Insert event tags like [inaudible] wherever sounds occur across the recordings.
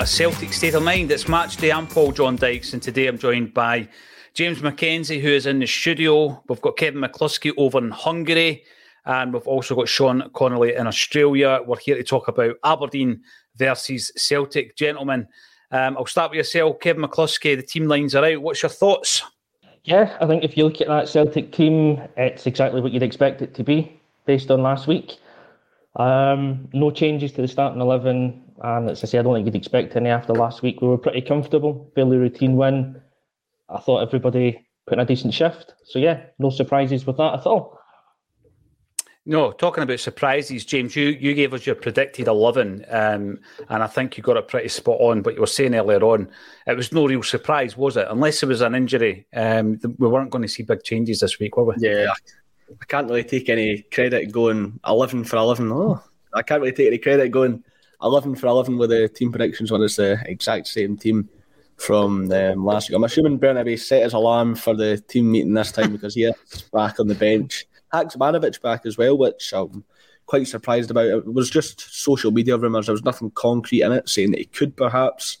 a Celtic State of Mind. It's match day. I'm Paul John Dykes, and today I'm joined by James McKenzie, who is in the studio. We've got Kevin McCluskie over in Hungary, and we've also got Sean Connolly in Australia. We're here to talk about Aberdeen versus Celtic. Gentlemen, um, I'll start with yourself, Kevin McCluskie. The team lines are out. What's your thoughts? Yeah, I think if you look at that Celtic team, it's exactly what you'd expect it to be based on last week. Um, no changes to the starting 11. And as I say, I don't think you'd expect any after last week. We were pretty comfortable, fairly routine win. I thought everybody put in a decent shift. So, yeah, no surprises with that at all. No, talking about surprises, James, you, you gave us your predicted 11, um, and I think you got it pretty spot on. But you were saying earlier on, it was no real surprise, was it? Unless it was an injury, um, we weren't going to see big changes this week, were we? Yeah, I can't really take any credit going 11 for 11. Oh, I can't really take any credit going 11 for 11 with the team predictions when it's the exact same team from um, last week. I'm assuming Bernabei set his alarm for the team meeting this time because he is back on the bench. Haksabanovic back as well, which I'm quite surprised about. It was just social media rumours. There was nothing concrete in it saying that he could perhaps.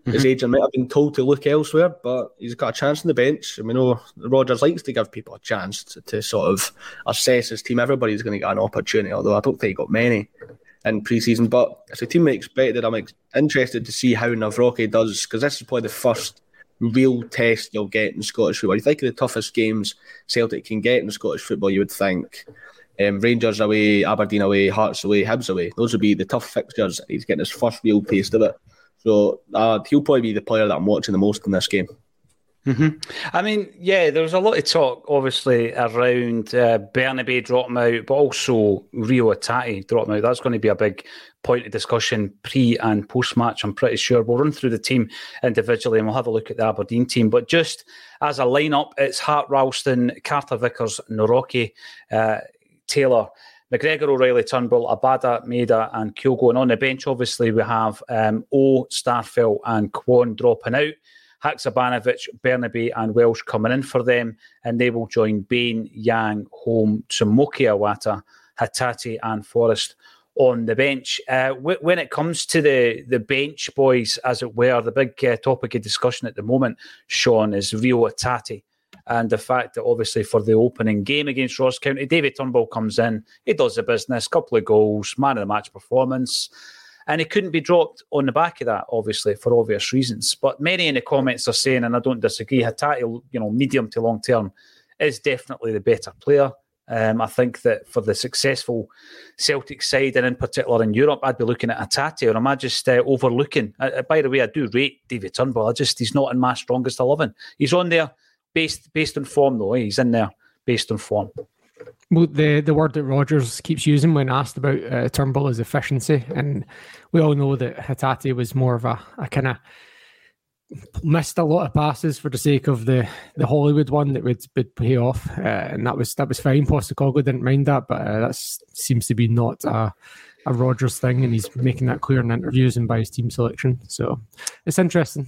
Mm-hmm. His agent might have been told to look elsewhere, but he's got a chance on the bench. And we know Rodgers likes to give people a chance to, to sort of assess his team. Everybody's going to get an opportunity, although I don't think he got many in pre-season. But as a team I expected, I'm interested to see how Nawrocki does because this is probably the first real test you'll get in Scottish football. You think of the toughest games Celtic can get in Scottish football, you would think um, Rangers away, Aberdeen away, Hearts away, Hibs away. Those would be the tough fixtures. He's getting his first real taste of it. So uh, he'll probably be the player that I'm watching the most in this game. Mm-hmm. I mean, yeah, there was a lot of talk, obviously, around uh, Bernabei dropping out, but also Reo Hatate dropping out. That's going to be a big point of discussion pre and post match, I'm pretty sure. We'll run through the team individually and we'll have a look at the Aberdeen team. But just as a lineup, it's Hart Ralston, Carter Vickers, Nawrocki, uh, Taylor. McGregor, O'Riley, Turnbull, Abada, Maeda, and Kyogo. And on the bench, obviously, we have um, O, Starfelt, and Kwon dropping out. Haksabanovic, Bernabei, and Welsh coming in for them, and they will join Bain, Yang, Holm, Tomoki Iwata, Hatate, and Forrest on the bench. Uh, when it comes to the the bench boys, as it were, the big uh, topic of discussion at the moment, Sean, is Reo Hatate. And the fact that obviously for the opening game against Ross County, David Turnbull comes in, he does the business, couple of goals, man of the match performance. And he couldn't be dropped on the back of that, obviously, for obvious reasons. But many in the comments are saying, and I don't disagree, Hatate, you know, medium to long term, is definitely the better player. Um, I think that for the successful Celtic side, and in particular in Europe, I'd be looking at Hatate, or am I just uh, overlooking? Uh, by the way, I do rate David Turnbull. I just he's not in my strongest eleven. He's on there based based on form, though. He's in there based on form. Well, the the word that Rodgers keeps using when asked about uh, Turnbull is efficiency, and we all know that Hatate was more of a, a kind of missed a lot of passes for the sake of the the Hollywood one that would, would pay off, uh, and that was that was fine. Postecoglou didn't mind that, but uh, that seems to be not a, a Rodgers thing, and he's making that clear in interviews and by his team selection. So it's interesting.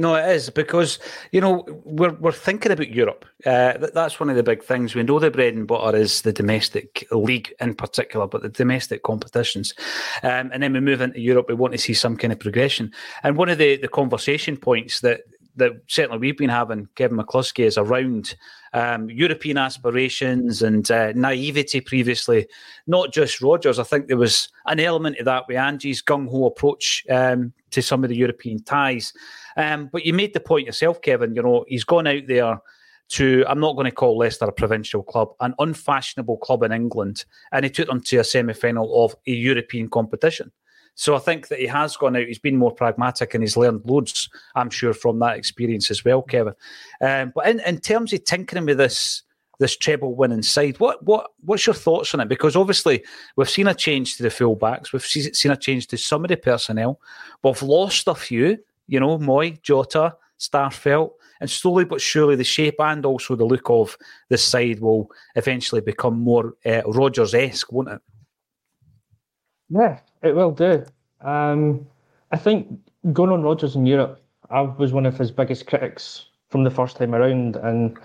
No, it is because you know we're we're thinking about Europe. Uh, that's one of the big things. We know the bread and butter is the domestic league in particular, but the domestic competitions, um, and then we move into Europe. We want to see some kind of progression. And one of the the conversation points that that certainly we've been having, Kevin McCluskie, is around um, European aspirations and uh, naivety previously, not just Rodgers. I think there was an element of that with Ange's gung ho approach um, to some of the European ties. Um, but you made the point yourself, Kevin. You know, he's gone out there to, I'm not going to call Leicester a provincial club, an unfashionable club in England, and he took them to a semi final of a European competition. So I think that he has gone out. He's been more pragmatic and he's learned loads, I'm sure, from that experience as well, Kevin. Um, but in, in terms of tinkering with this this treble winning side, what what what's your thoughts on it? Because obviously we've seen a change to the fullbacks, we've seen a change to some of the personnel, we've lost a few you know, Mooy, Jota, Starfelt, and slowly but surely the shape and also the look of this side will eventually become more uh, Rodgers esque, won't it? Yeah, it will do. Um, I think going on Rodgers in Europe, I was one of his biggest critics from the first time around, and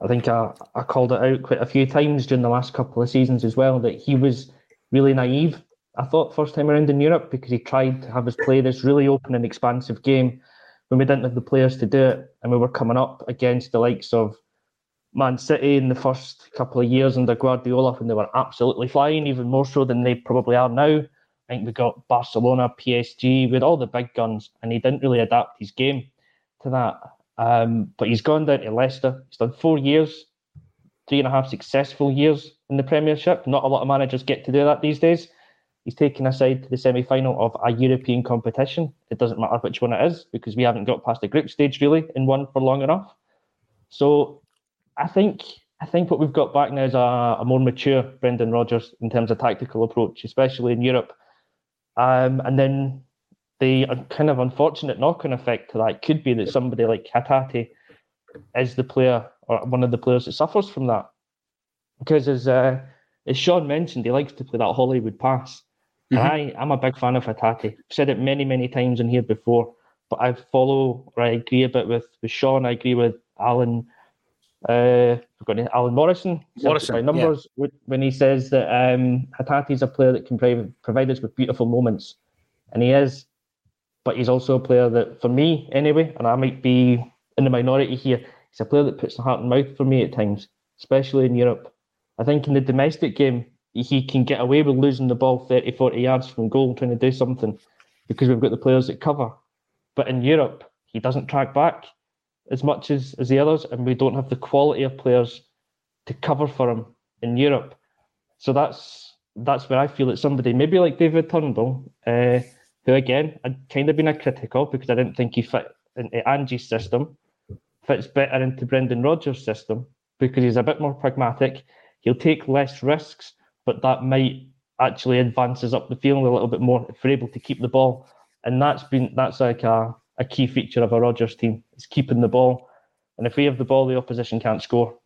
I think I, I called it out quite a few times during the last couple of seasons as well that he was really naive I thought first time around in Europe because he tried to have us play this really open and expansive game when we didn't have the players to do it, and we were coming up against the likes of Man City in the first couple of years under Guardiola, and they were absolutely flying, even more so than they probably are now. I think we got Barcelona, PSG, with all the big guns, and he didn't really adapt his game to that. Um, but he's gone down to Leicester. He's done four years, three and a half successful years in the Premiership. Not a lot of managers get to do that these days. He's taken us side to the semi final of a European competition. It doesn't matter which one it is because we haven't got past the group stage really in one for long enough. So I think I think what we've got back now is a, a more mature Brendan Rodgers in terms of tactical approach, especially in Europe. Um, and then the kind of unfortunate knock-on effect to that could be that somebody like Hatate is the player or one of the players that suffers from that. Because as uh, as Sean mentioned, he likes to play that Hollywood pass. Mm-hmm. I, I'm a big fan of Hatate. I've said it many, many times in here before, but I follow or I agree a bit with, with Sean. I agree with Alan. Uh, got Alan Morrison. Morrison, by numbers yeah. when he says that um, Hatate is a player that can provide, provide us with beautiful moments, and he is. But he's also a player that, for me anyway, and I might be in the minority here, he's a player that puts the heart and mouth for me at times, especially in Europe. I think in the domestic game, he can get away with losing the ball 30, 40 yards from goal trying to do something because we've got the players that cover. But in Europe, he doesn't track back as much as, as the others, and we don't have the quality of players to cover for him in Europe. So that's that's where I feel that somebody, maybe like David Turnbull, uh, who again I'd kind of been a critic of because I didn't think he fit into Ange's system, fits better into Brendan Rodgers' system because he's a bit more pragmatic. He'll take less risks but that might actually advance us up the field a little bit more if we're able to keep the ball. And that's been that's like a, a key feature of a Rodgers team is keeping the ball. And if we have the ball, the opposition can't score.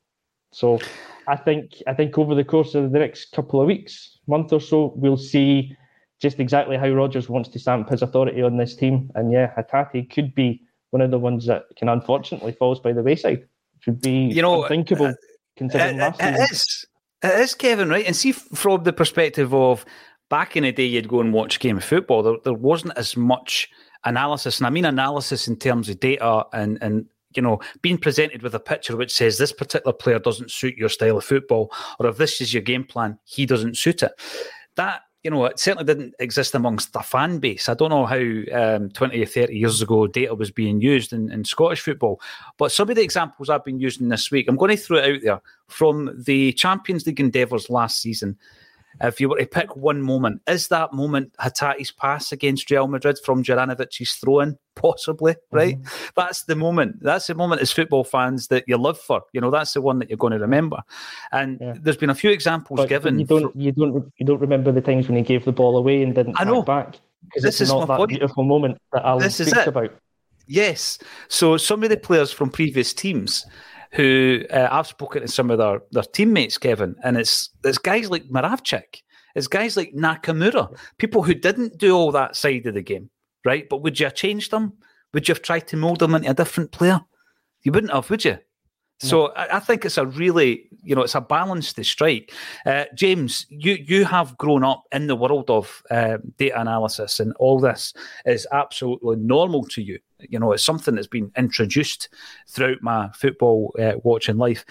So I think I think over the course of the next couple of weeks, month or so, we'll see just exactly how Rodgers wants to stamp his authority on this team. And yeah, Hatate could be one of the ones that can unfortunately falls by the wayside, which would be you know unthinkable uh, considering last season. It is. It is Kevin, right? And see from the perspective of back in the day, you'd go and watch game of football. There, there wasn't as much analysis, and I mean analysis in terms of data and and you know being presented with a picture which says this particular player doesn't suit your style of football, or if this is your game plan, he doesn't suit it. That you know, it certainly didn't exist amongst the fan base. I don't know how um, 20 or 30 years ago data was being used in, in Scottish football, but some of the examples I've been using this week, I'm going to throw it out there from the Champions League endeavours last season if you were to pick one moment, is that moment Hatate's pass against Real Madrid from Juranovic's throw in? Possibly, right? Mm-hmm. That's the moment. That's the moment as football fans that you live for. You know, that's the one that you're going to remember. And yeah. there's been a few examples but given. You don't, for... you don't, you don't remember the times when he gave the ball away and didn't I know. back because this is not that beautiful moment that Alan this speaks about. Yes. So some of the players from previous teams who uh, I've spoken to some of their, their teammates, Kevin, and it's it's guys like Moravcik, it's guys like Nakamura, people who didn't do all that side of the game, right? But would you have changed them? Would you have tried to mould them into a different player? You wouldn't have, would you? So I, I, think it's a really, you know, it's a balance to strike. Uh, James, you you have grown up in the world of uh, data analysis, and all this is absolutely normal to you. You know, it's something that's been introduced throughout my football uh, watching life.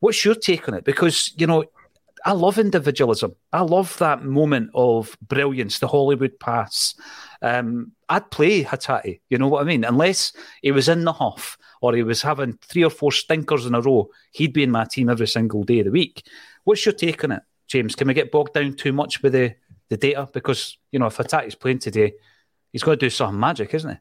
What's your take on it? Because you know, I love individualism. I love that moment of brilliance, the Hollywood pass. Um, I'd play Hatate, you know what I mean? Unless he was in the huff or he was having three or four stinkers in a row, he'd be in my team every single day of the week. What's your take on it, James? Can we get bogged down too much with the, the data? Because, you know, if Hatate's playing today, he's got to do something magic, isn't he?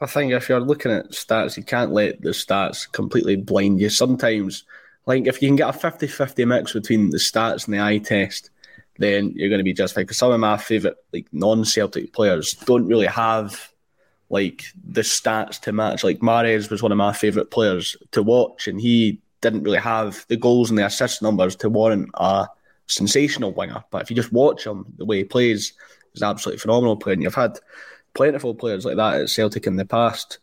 I think if you're looking at stats, you can't let the stats completely blind you. Sometimes, like if you can get a 50 50 mix between the stats and the eye test, then you're going to be just fine. Because some of my favourite like non Celtic players don't really have like the stats to match. Like Mahrez was one of my favourite players to watch, and he didn't really have the goals and the assist numbers to warrant a sensational winger. But if you just watch him, the way he plays is absolutely phenomenal player. And you've had plentiful players like that at Celtic in the past.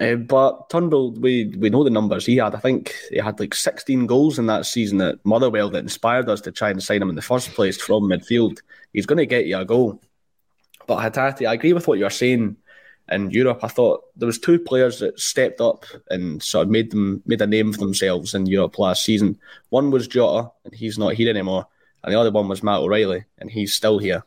Uh, but Turnbull, we we know the numbers he had. I think he had like 16 goals in that season at Motherwell that inspired us to try and sign him in the first place from midfield. He's going to get you a goal. But Hatate, I agree with what you're saying in Europe. I thought there was two players that stepped up and sort of made them made a name for themselves in Europe last season. One was Jota, and he's not here anymore, and the other one was Matt O'Riley, and he's still here.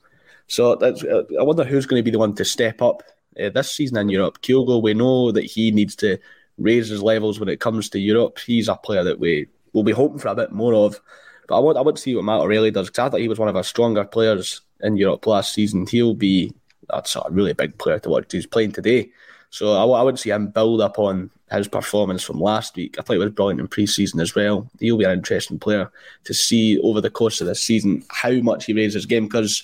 So uh, I wonder who's going to be the one to step up uh, this season in Europe. Kyogo, we know that he needs to raise his levels when it comes to Europe. He's a player that we will be hoping for a bit more of. But I want I want to see what Matt O'Riley does because I thought he was one of our stronger players in Europe last season. He'll be that's a really big player to watch. He's playing today. So I, I would see him build up on his performance from last week. I thought he was brilliant in pre-season as well. He'll be an interesting player to see over the course of this season how much he raises his game because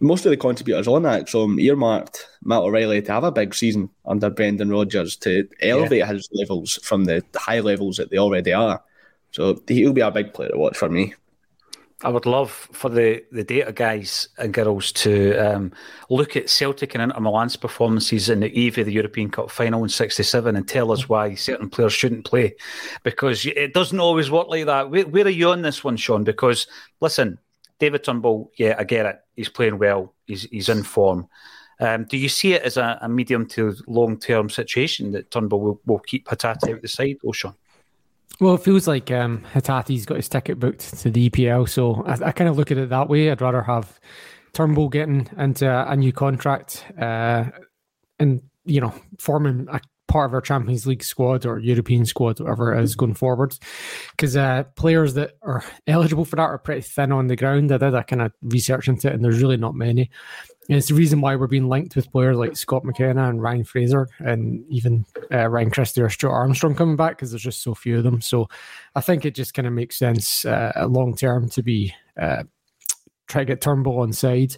most of the contributors on that from earmarked Matt O'Riley to have a big season under Brendan Rodgers to elevate yeah. his levels from the high levels that they already are. So he'll be a big player to watch for me. I would love for the, the data guys and girls to um, look at Celtic and Inter Milan's performances in the eve of the European Cup final in '67 and tell us why certain players shouldn't play, because it doesn't always work like that. Where, where are you on this one, Sean? Because listen, David Turnbull, yeah, I get it. He's playing well. He's he's in form. Um, do you see it as a, a medium to long term situation that Turnbull will, will keep Hatate out the side, or Sean? Well, it feels like um, Hatate's got his ticket booked to the EPL, so I, I kind of look at it that way. I'd rather have Turnbull getting into a new contract uh, and you know forming a part of our Champions League squad or European squad, whatever it is going forward. Because uh, players that are eligible for that are pretty thin on the ground. I did a kind of research into it, and there's really not many. And it's the reason why we're being linked with players like Scott McKenna and Ryan Fraser and even uh, Ryan Christie or Stuart Armstrong coming back because there's just so few of them. So I think it just kind of makes sense uh, long term to be uh, try to get Turnbull on side.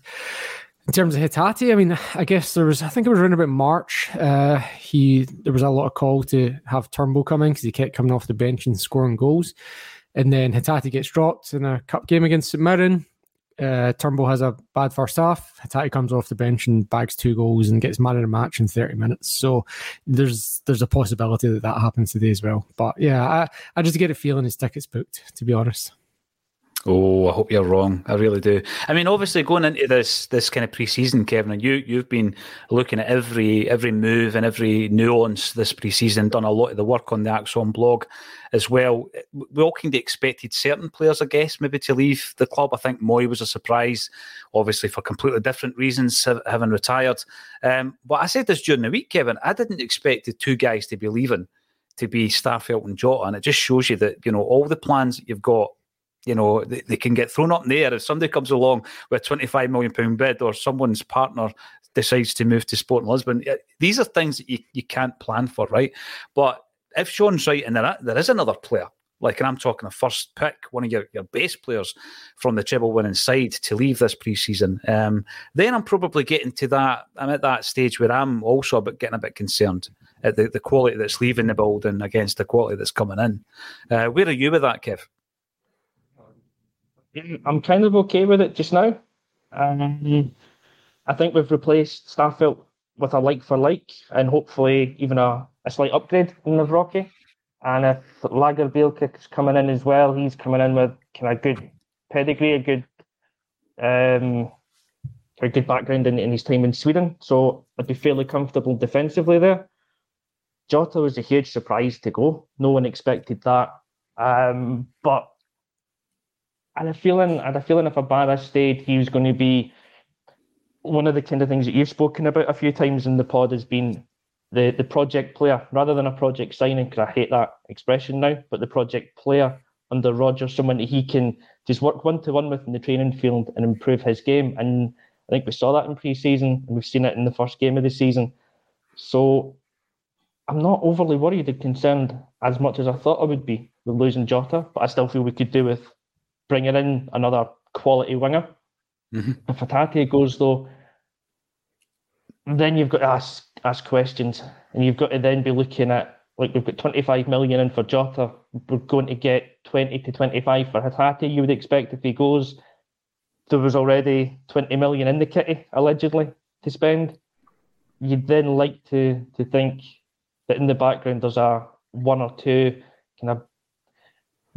In terms of Hatate, I mean, I guess there was, I think it was around about March. Uh, he there was a lot of call to have Turnbull coming because he kept coming off the bench and scoring goals. And then Hatate gets dropped in a cup game against St Mirren uh, Turnbull has a bad first half. Hatate comes off the bench and bags two goals and gets man of the match in 30 minutes. So there's there's a possibility that that happens today as well. But yeah, I, I just get a feeling his ticket's booked, to be honest. Oh, I hope you're wrong. I really do. I mean, obviously, going into this this kind of preseason, Kevin, and you you've been looking at every every move and every nuance this preseason, done a lot of the work on the ACSOM blog as well. We all kind of expected certain players, I guess, maybe to leave the club. I think Mooy was a surprise, obviously for completely different reasons, having retired. Um, but I said this during the week, Kevin. I didn't expect the two guys to be leaving, to be Starfelt and Jota, and it just shows you that you know all the plans that you've got you know, they, they, can get thrown up in the air if somebody comes along with a 25 million pound bid or someone's partner decides to move to Sporting Lisbon. These are things that you, you can't plan for, right? But if Sean's right and there, there is another player, like, and I'm talking a first pick, one of your, your base players from the treble winning side to leave this preseason, um, then I'm probably getting to that. I'm at that stage where I'm also a bit, getting a bit concerned at the, the quality that's leaving the building against the quality that's coming in. Uh, where are you with that, Kev? I'm kind of okay with it just now. Um, I think we've replaced Starfelt with a like for like, and hopefully even a, a slight upgrade in Nawrocki. And if Lagerbielke is coming in as well, he's coming in with kind of good pedigree, a good, um, a good background in, in his time in Sweden. So I'd be fairly comfortable defensively there. Jota was a huge surprise to go. No one expected that. Um, but I had a feeling, I had a feeling if Ibarra stayed, he was going to be one of the kind of things that you've spoken about a few times in the pod has been the the project player rather than a project signing because I hate that expression now, but the project player under Rodgers, someone that he can just work one to one with in the training field and improve his game. And I think we saw that in pre-season and we've seen it in the first game of the season. So I'm not overly worried or concerned as much as I thought I would be with losing Jota, but I still feel we could do with bringing in another quality winger. Mm-hmm. If Hatate goes though, then you've got to ask ask questions, and you've got to then be looking at like we've got 25 million in for Jota. We're going to get 20 to 25 for Hatate. You would expect if he goes, there was already 20 million in the kitty allegedly to spend. You'd then like to to think that in the background there's a one or two kind of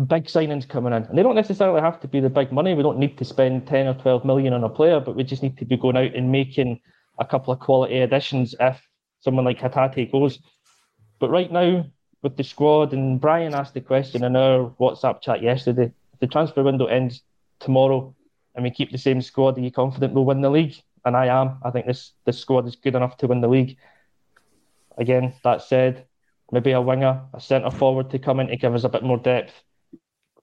big signings coming in. And they don't necessarily have to be the big money. We don't need to spend 10 or 12 million on a player, but we just need to be going out and making a couple of quality additions if someone like Hatate goes. But right now, with the squad, and Brian asked the question in our WhatsApp chat yesterday if the transfer window ends tomorrow and we keep the same squad, are you confident we'll win the league? And I am. I think this, this squad is good enough to win the league. Again, that said, maybe a winger, a centre forward to come in to give us a bit more depth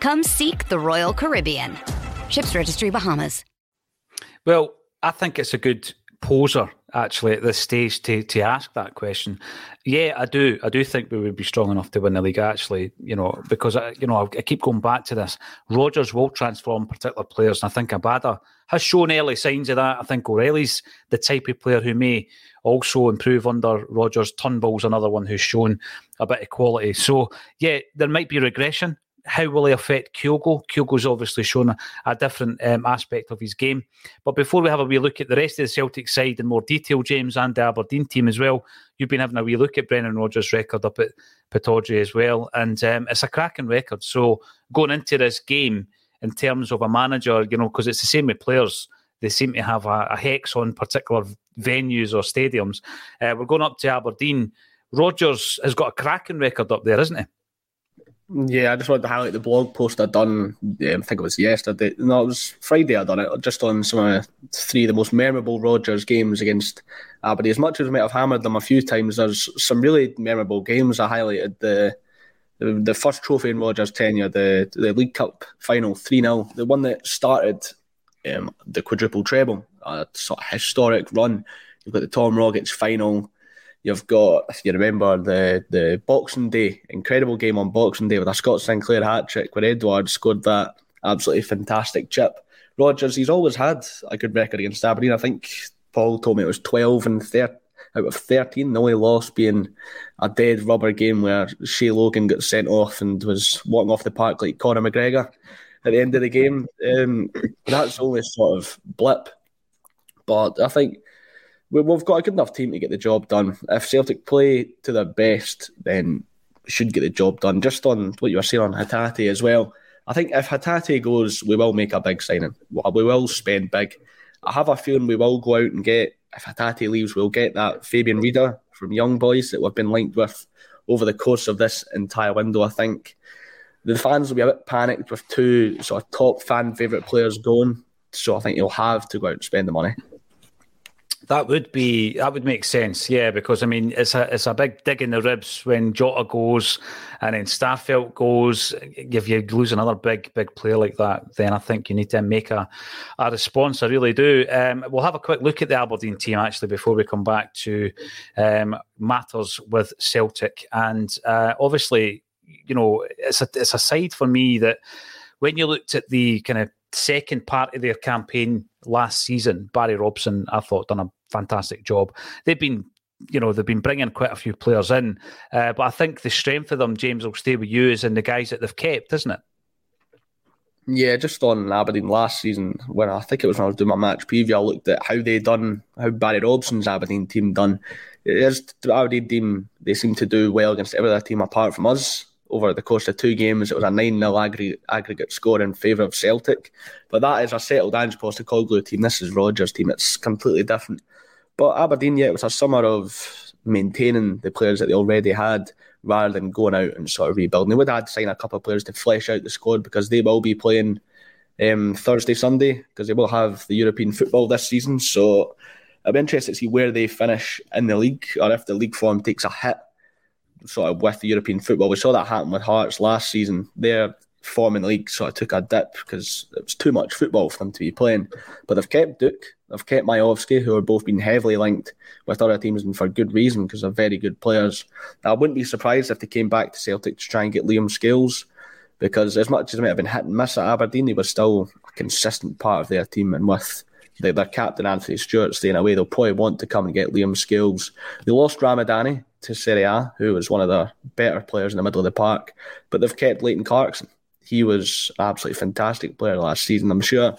Come seek the Royal Caribbean. Ships Registry Bahamas. Well, I think it's a good poser actually at this stage to to ask that question. Yeah, I do. I do think we would be strong enough to win the league. Actually, you know, because I, you know I keep going back to this. Rodgers will transform particular players, and I think Abada has shown early signs of that. I think O'Riley's the type of player who may also improve under Rodgers. Turnbull's another one who's shown a bit of quality. So yeah, there might be regression how will he affect Kyogo? Kyogo's obviously shown a, a different um, aspect of his game. But before we have a wee look at the rest of the Celtic side in more detail, James, and the Aberdeen team as well, you've been having a wee look at Brendan Rodgers' record up at Pittodrie as well. And um, it's a cracking record. So going into this game, in terms of a manager, you know, because it's the same with players, they seem to have a, a hex on particular venues or stadiums. Uh, we're going up to Aberdeen. Rodgers has got a cracking record up there, isn't he? Yeah, I just wanted to highlight the blog post I'd done. Yeah, I think it was yesterday. No, it was Friday. I done it just on some of three of the most memorable Rodgers games against Aberdeen. As much as we might have hammered them a few times, there's some really memorable games. I highlighted the the, the first trophy in Rodgers' tenure, the the League Cup final, three 0 the one that started um, the quadruple treble, a sort of historic run. You've got the Tom Rogic final You've got, if you remember, the the Boxing Day, incredible game on Boxing Day with a Scott Sinclair hat trick where Edouard scored that absolutely fantastic chip. Rodgers, he's always had a good record against Aberdeen. I think Paul told me it was 12 and 13 out of 13. The only loss being a dead rubber game where Shay Logan got sent off and was walking off the park like Conor McGregor at the end of the game. Um, that's only sort of blip. But I think we've got a good enough team to get the job done. If Celtic play to their best, then should get the job done. Just on what you were saying on Hatate as well. I think if Hatate goes, we will make a big signing. We will spend big. I have a feeling we will go out and get, if Hatate leaves, we'll get that Fabian Rieder from Young Boys that we've been linked with over the course of this entire window. I think the fans will be a bit panicked with two sort of top fan favourite players going. So I think you'll have to go out and spend the money. That would be that would make sense, yeah, because I mean it's a it's a big dig in the ribs when Jota goes and then Starfelt goes. If you lose another big big player like that, then I think you need to make a a response. I really do. Um, we'll have a quick look at the Aberdeen team actually before we come back to um, matters with Celtic, and uh, obviously, you know, it's a it's a side for me that when you looked at the kind of second part of their campaign last season, Barry Robson, I thought, done a fantastic job. They've been you know they've been bringing quite a few players in, uh, but I think the strength of them, James, will stay with you, is in the guys that they've kept, isn't it? Yeah, just on Aberdeen last season, when I think it was when I was doing my match preview, I looked at how they done, how Barry Robson's Aberdeen team done. It is the Aberdeen team; they seem to do well against every other team apart from us over the course of two games. It was a 9 0 aggregate, score in favour of Celtic. But that is a settled Ange Postecoglou team. This is Rodgers' team. It's completely different. But Aberdeen, yeah, it was a summer of maintaining the players that they already had rather than going out and sort of rebuilding. They would have had to sign a couple of players to flesh out the squad because they will be playing um, Thursday, Sunday, because they will have the European football this season. So I'm interested to see where they finish in the league or if the league form takes a hit sort of with the European football. We saw that happen with Hearts last season. Their form in the league sort of took a dip because it was too much football for them to be playing. But they've kept Duk, they've kept Miovski, who are both been heavily linked with other teams and for good reason because they're very good players. I wouldn't be surprised if they came back to Celtic to try and get Liam Scales because as much as they might have been hit and miss at Aberdeen, he was still a consistent part of their team and with their, their captain Anthony Stewart staying away, they'll probably want to come and get Liam Scales. They lost Ramadani, to Serie A, who was one of the better players in the middle of the park. But they've kept Leighton Clarkson. He was absolutely fantastic player last season. I'm sure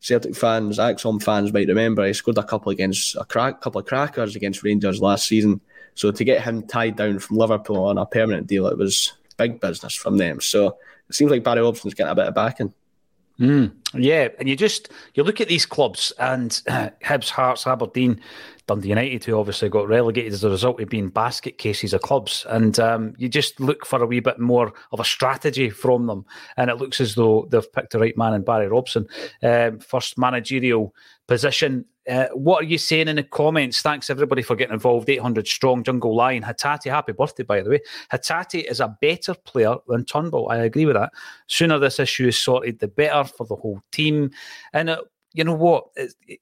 Celtic fans, ACSOM fans might remember he scored a couple against a crack, couple of crackers against Rangers last season. So to get him tied down from Liverpool on a permanent deal, it was big business from them. So it seems like Barry Robson's getting a bit of backing. Mm, yeah, and you just you look at these clubs and [clears throat] Hibs, Hearts, Aberdeen, Dundee United, who obviously got relegated as a result of being basket cases of clubs. And um, you just look for a wee bit more of a strategy from them. And it looks as though they've picked the right man in Barry Robson. Um, first managerial position. Uh, what are you saying in the comments? Thanks everybody for getting involved. 800 strong jungle lion. Hatate, happy birthday, by the way. Hatate is a better player than Turnbull. I agree with that. Sooner this issue is sorted, the better for the whole team. And it you know what?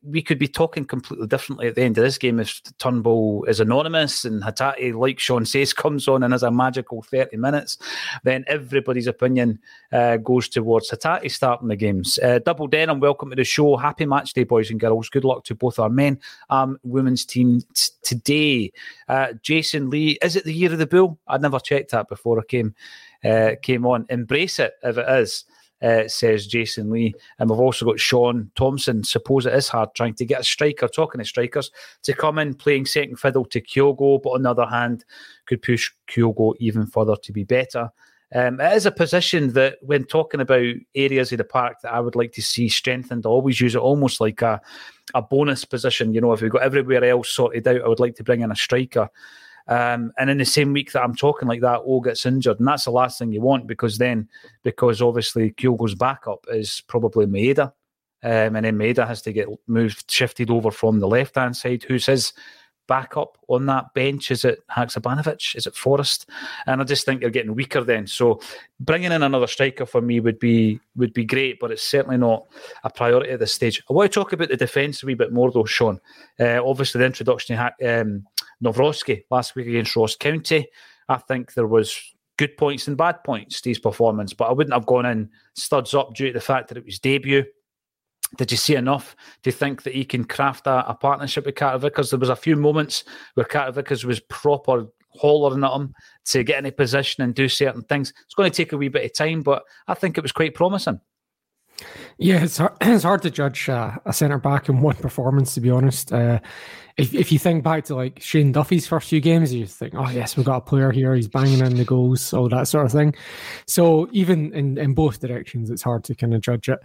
We could be talking completely differently at the end of this game if Turnbull is anonymous and Hatate, like Sean says, [laughs] comes on and has a magical 30 minutes. Then everybody's opinion uh, goes towards Hatate starting the games. Uh, Double Denim, welcome to the show. Happy match day, boys and girls. Good luck to both our men and women's team t- today. Uh, Jason Lee, is it the year of the bull? I'd never checked that before I came uh, came on. Embrace it if it is uh, says Jason Lee. And we've also got Sean Thompson. Suppose it is hard trying to get a striker, talking to strikers, to come in playing second fiddle to Kyogo, but on the other hand, could push Kyogo even further to be better. Um, it is a position that, when talking about areas of the park that I would like to see strengthened, I always use it almost like a, a bonus position. You know, if we've got everywhere else sorted out, I would like to bring in a striker. Um, and in the same week that I'm talking like that, O gets injured, and that's the last thing you want because then, because obviously Kyogo's backup is probably Maeda, um, and then Maeda has to get moved, shifted over from the left hand side. Who's his backup on that bench? Is it Haksabanovic? Is it Forrest? And I just think they're getting weaker then. So bringing in another striker for me would be would be great, but it's certainly not a priority at this stage. I want to talk about the defence a wee bit more though, Sean. Uh, obviously, the introduction of um, Nawrocki last week against Ross County. I think there was good points and bad points to his performance, but I wouldn't have gone in studs up due to the fact that it was debut. Did you see enough to think that he can craft a, a partnership with Carter Vickers? There was a few moments where Carter Vickers was proper hollering at him to get in a position and do certain things. It's going to take a wee bit of time, but I think it was quite promising. Yeah, it's hard, [clears throat] it's hard to judge uh, a centre back in one performance, to be honest. Uh, if, if you think back to like Shane Duffy's first few games, you think, oh, yes, we've got a player here, he's banging in the goals, all that sort of thing. So, even in, in both directions, it's hard to kind of judge it.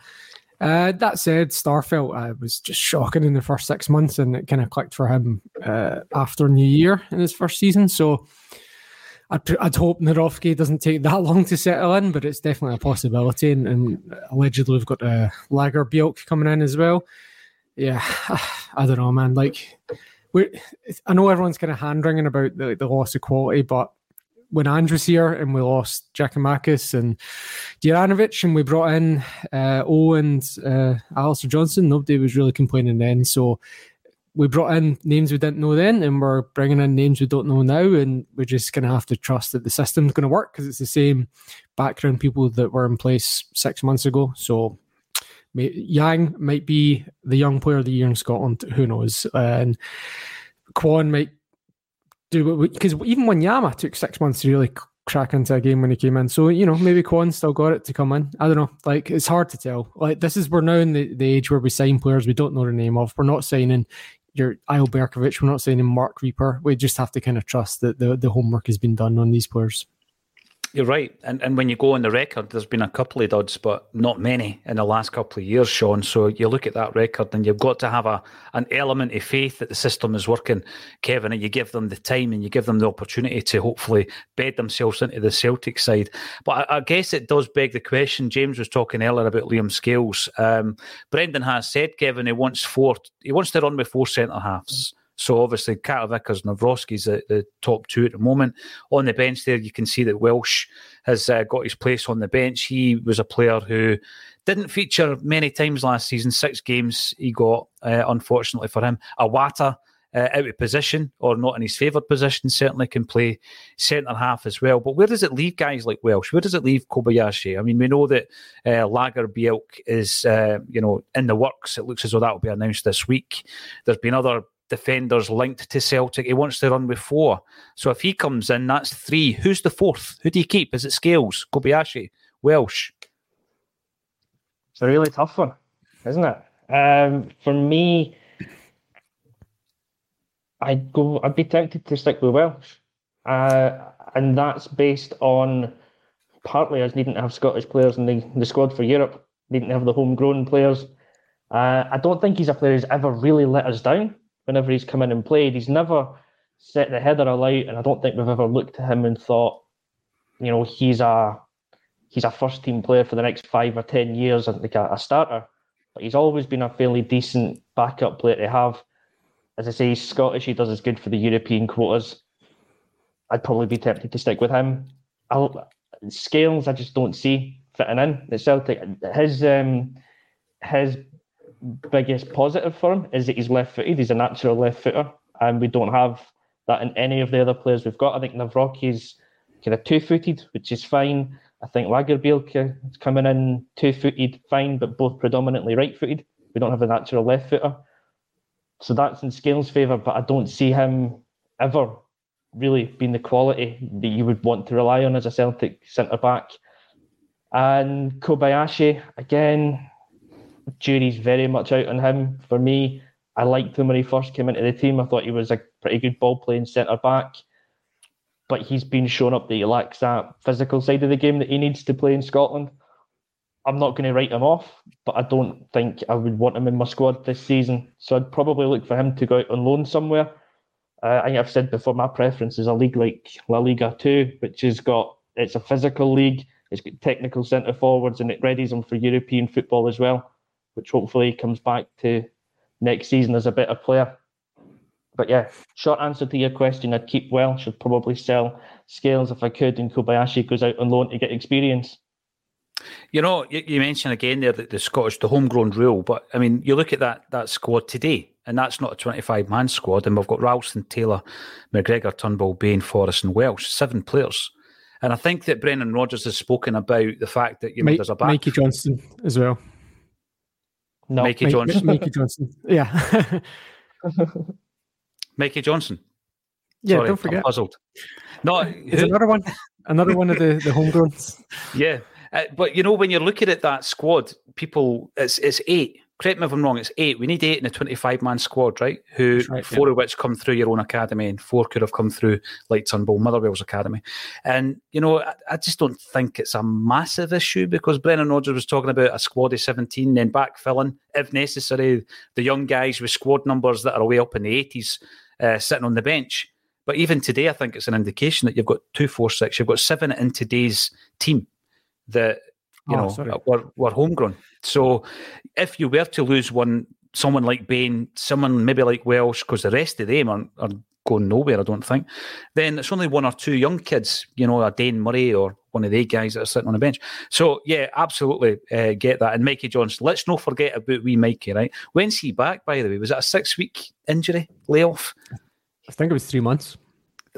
Uh, that said, Starfelt uh, was just shocking in the first six months, and it kind of clicked for him uh, after New Year in his first season. So I'd, I'd hope Nawrocki doesn't take that [laughs] long to settle in, but it's definitely a possibility. And, and allegedly, we've got uh, Lagerbielke coming in as well. Yeah, [sighs] I don't know, man. Like, I know everyone's kind of hand wringing about the, the loss of quality, but when Andrew's here and we lost Giakoumakis and Juranovic and we brought in uh, O and uh, Alistair Johnston, nobody was really complaining then. So we brought in names we didn't know then and we're bringing in names we don't know now. And we're just going to have to trust that the system's going to work because it's the same background people that were in place six months ago. So Yang might be the young player of the year in Scotland. Who knows? And Kwon might do because even when Yama took six months to really crack into a game when he came in. So, you know, maybe Kwon still got it to come in. I don't know. Like, it's hard to tell. Like, this is, we're now in the, the age where we sign players we don't know the name of. We're not signing your Eyal Berkovic. We're not signing Mark Reaper. We just have to kind of trust that the, the homework has been done on these players. You're right, and and when you go on the record, there's been a couple of duds, but not many in the last couple of years, Sean. So you look at that record, and you've got to have a an element of faith that the system is working, Kevin, and you give them the time and you give them the opportunity to hopefully bed themselves into the Celtic side. But I, I guess it does beg the question. James was talking earlier about Liam Scales. Um, Brendan has said, Kevin, he wants four. He wants to run with four centre halves. So obviously, Carter Vickers and Nawrocki's the, the top two at the moment. On the bench there, you can see that Welsh has uh, got his place on the bench. He was a player who didn't feature many times last season. Six games he got, uh, unfortunately for him. Iwata, uh, out of position or not in his favoured position, certainly can play centre half as well. But where does it leave guys like Welsh? Where does it leave Kobayashi? I mean, we know that uh, Lagerbielke is, uh, you know, in the works. It looks as though that will be announced this week. There's been other defenders linked to Celtic. He wants to run with four. So if he comes in, that's three. Who's the fourth? Who do you keep? Is it Scales, Kobayashi, Welsh? It's a really tough one, isn't it? Um, for me, I'd go. I'd be tempted to stick with Welsh, uh, and that's based on partly us needing to have Scottish players in the, the squad for Europe, needing to have the homegrown players. Uh, I don't think he's a player who's ever really let us down whenever he's come in and played. He's never set the header alight, and I don't think we've ever looked at him and thought, you know, he's a he's a first team player for the next five or ten years and like a, a starter. But he's always been a fairly decent backup player to have. As I say, he's Scottish. He does as good for the European quotas. I'd probably be tempted to stick with him. I'll, Scales, I just don't see fitting in the Celtic. His um, his biggest positive for him is that he's left footed. He's a natural left footer, and we don't have that in any of the other players we've got. I think Nawrocki's kind of two footed, which is fine. I think Lagerbielke is coming in two footed, fine, but both predominantly right footed. We don't have a natural left footer. So that's in Scales' favour, but I don't see him ever really being the quality that you would want to rely on as a Celtic centre back. And Kobayashi, again, jury's very much out on him. For me, I liked him when he first came into the team. I thought he was a pretty good ball playing centre back, but he's been shown up that he lacks that physical side of the game that he needs to play in Scotland. I'm not going to write him off, but I don't think I would want him in my squad this season. So I'd probably look for him to go out on loan somewhere Uh, I think I've said before, my preference is a league like La Liga 2, which has got, it's a physical league, it's got technical centre forwards, and it readies them for European football as well, which hopefully comes back to next season as a better player. But yeah, short answer to your question, I'd keep well, should probably sell Scales if I could, and Kobayashi goes out on loan to get experience. You know, you, you mentioned again there that the Scottish, the homegrown rule, but I mean, you look at that that squad today, and that's not a 25 man squad, and we've got Ralston, Taylor, McGregor, Turnbull, Bain, Forrest, and Welsh, seven players. And I think that Brendan Rodgers has spoken about the fact that you know Mike, there's a back. Mikey Johnston as well. No, Johnston. Johnston. Yeah. [laughs] Mikey Johnston. yeah, Sorry, don't I'm forget. puzzled. No, There's another one. Another one of the, the homegrowns. [laughs] Yeah, uh, but you know when you're looking at that squad, people, it's it's eight. Correct me if I'm wrong. It's eight. We need eight in a 25 man squad, right? Who right, four of which come through your own academy, and four could have come through like Turnbull, Motherwell's academy. And you know, I, I just don't think it's a massive issue because Brendan Rodgers was talking about a squad of 17, then backfilling if necessary the young guys with squad numbers that are way up in the 80s uh, sitting on the bench. But even today, I think it's an indication that you've got two, four, six. You've got seven in today's team that you Oh, know sorry. were, were homegrown. So if you were to lose one, someone like Bain, someone maybe like Welsh, because the rest of them are, are going nowhere, I don't think. Then it's only one or two young kids, you know, a Dane Murray or one of the guys that are sitting on the bench. So yeah, absolutely uh, get that. And Mikey Johnston, let's not forget about wee Mikey, right? When's he back? By the way, was it a six week injury layoff? I think it was three months.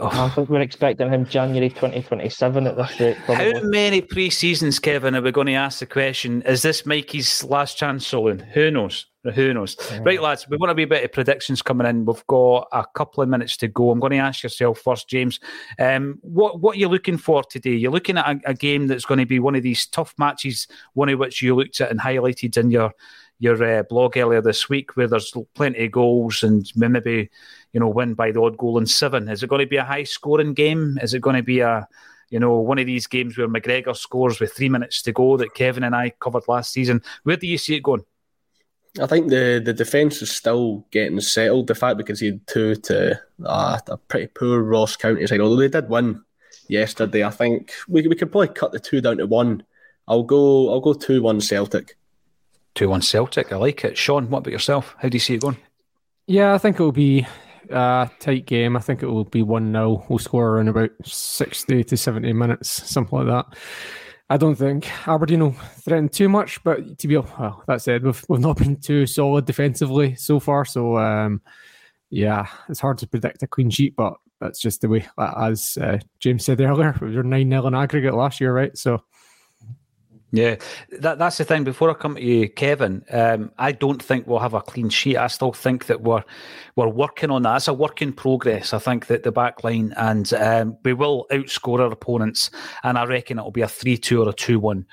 I think we're expecting him January 2027 at this rate. How many pre seasons, Kevin, are we going to ask the question? Is this Mikey's last chance saloon? Who knows? Who knows? Right, lads, we want to be a bit of predictions coming in. We've got a couple of minutes to go. I'm going to ask yourself first, James. Um, what what are you looking for today? You're looking at a, a game that's going to be one of these tough matches, one of which you looked at and highlighted in your your uh, blog earlier this week, where there's plenty of goals and maybe you know win by the odd goal in seven. Is it going to be a high scoring game? Is it going to be a you know, one of these games where McGregor scores with three minutes to go that Kevin and I covered last season. Where do you see it going? I think the, the defence is still getting settled. The fact we conceded two to uh, a pretty poor Ross County side, although they did win yesterday, I think we, we could probably cut the two down to one. I'll go I'll go two one Celtic. Two one Celtic. I like it. Sean, what about yourself? How do you see it going? Yeah, I think it will be a tight game. I think it will be 1 0. We'll score in about 60 to 70 minutes, something like that. I don't think Aberdeen will threaten too much, but to be well, that said, we've, we've not been too solid defensively so far. So, um, yeah, it's hard to predict a clean sheet, but that's just the way, as uh, James said earlier, we were 9 0 in aggregate last year, right? So, Yeah, that, that's the thing. Before I come to you, Kevin, um, I don't think we'll have a clean sheet. I still think that we're we're working on that. It's a work in progress. I think that the back line and um, we will outscore our opponents, and I reckon it'll be a three-two or a two-one.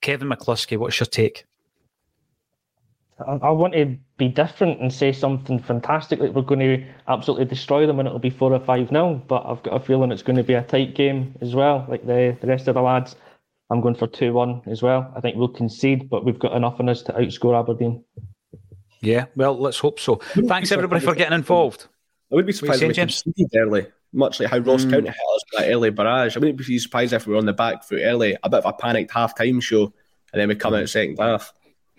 Kevin McCluskie, what's your take? I, I want to be different and say something fantastic like we're going to absolutely destroy them and it'll be four or five nil. But I've got a feeling it's going to be a tight game as well, like the, the rest of the lads. I'm going for 2 1 as well. I think we'll concede, but we've got enough in us to outscore Aberdeen. Yeah, well, let's hope so. Thanks everybody for getting involved. I would be surprised if we saying, conceded early, much like how Ross County hit us with that early barrage. I wouldn't be surprised if we were on the back foot early, a bit of a panicked half time show, and then we come out second half.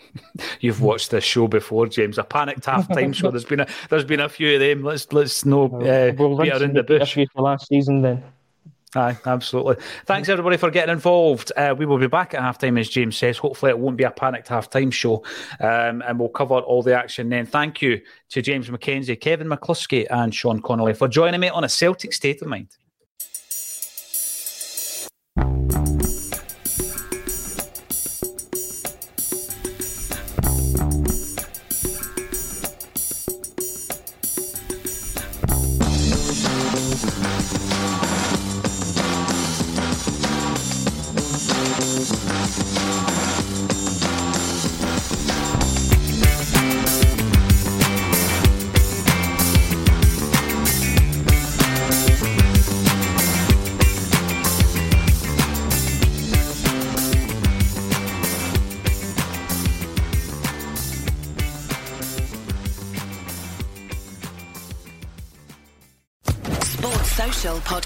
[laughs] You've watched this show before, James. A panicked half-time show. [laughs] There's been a there's been a few of them. Let's let's no uh, we'll beat rinse around the repeat bush. a few for last season then. Aye, absolutely. Thanks everybody for getting involved. Uh, we will be back at halftime, as James says. Hopefully, it won't be a panicked halftime show, um, and we'll cover all the action then. Thank you to James McKenzie, Kevin McCluskie, and Sean Connolly for joining me on a Celtic State of Mind.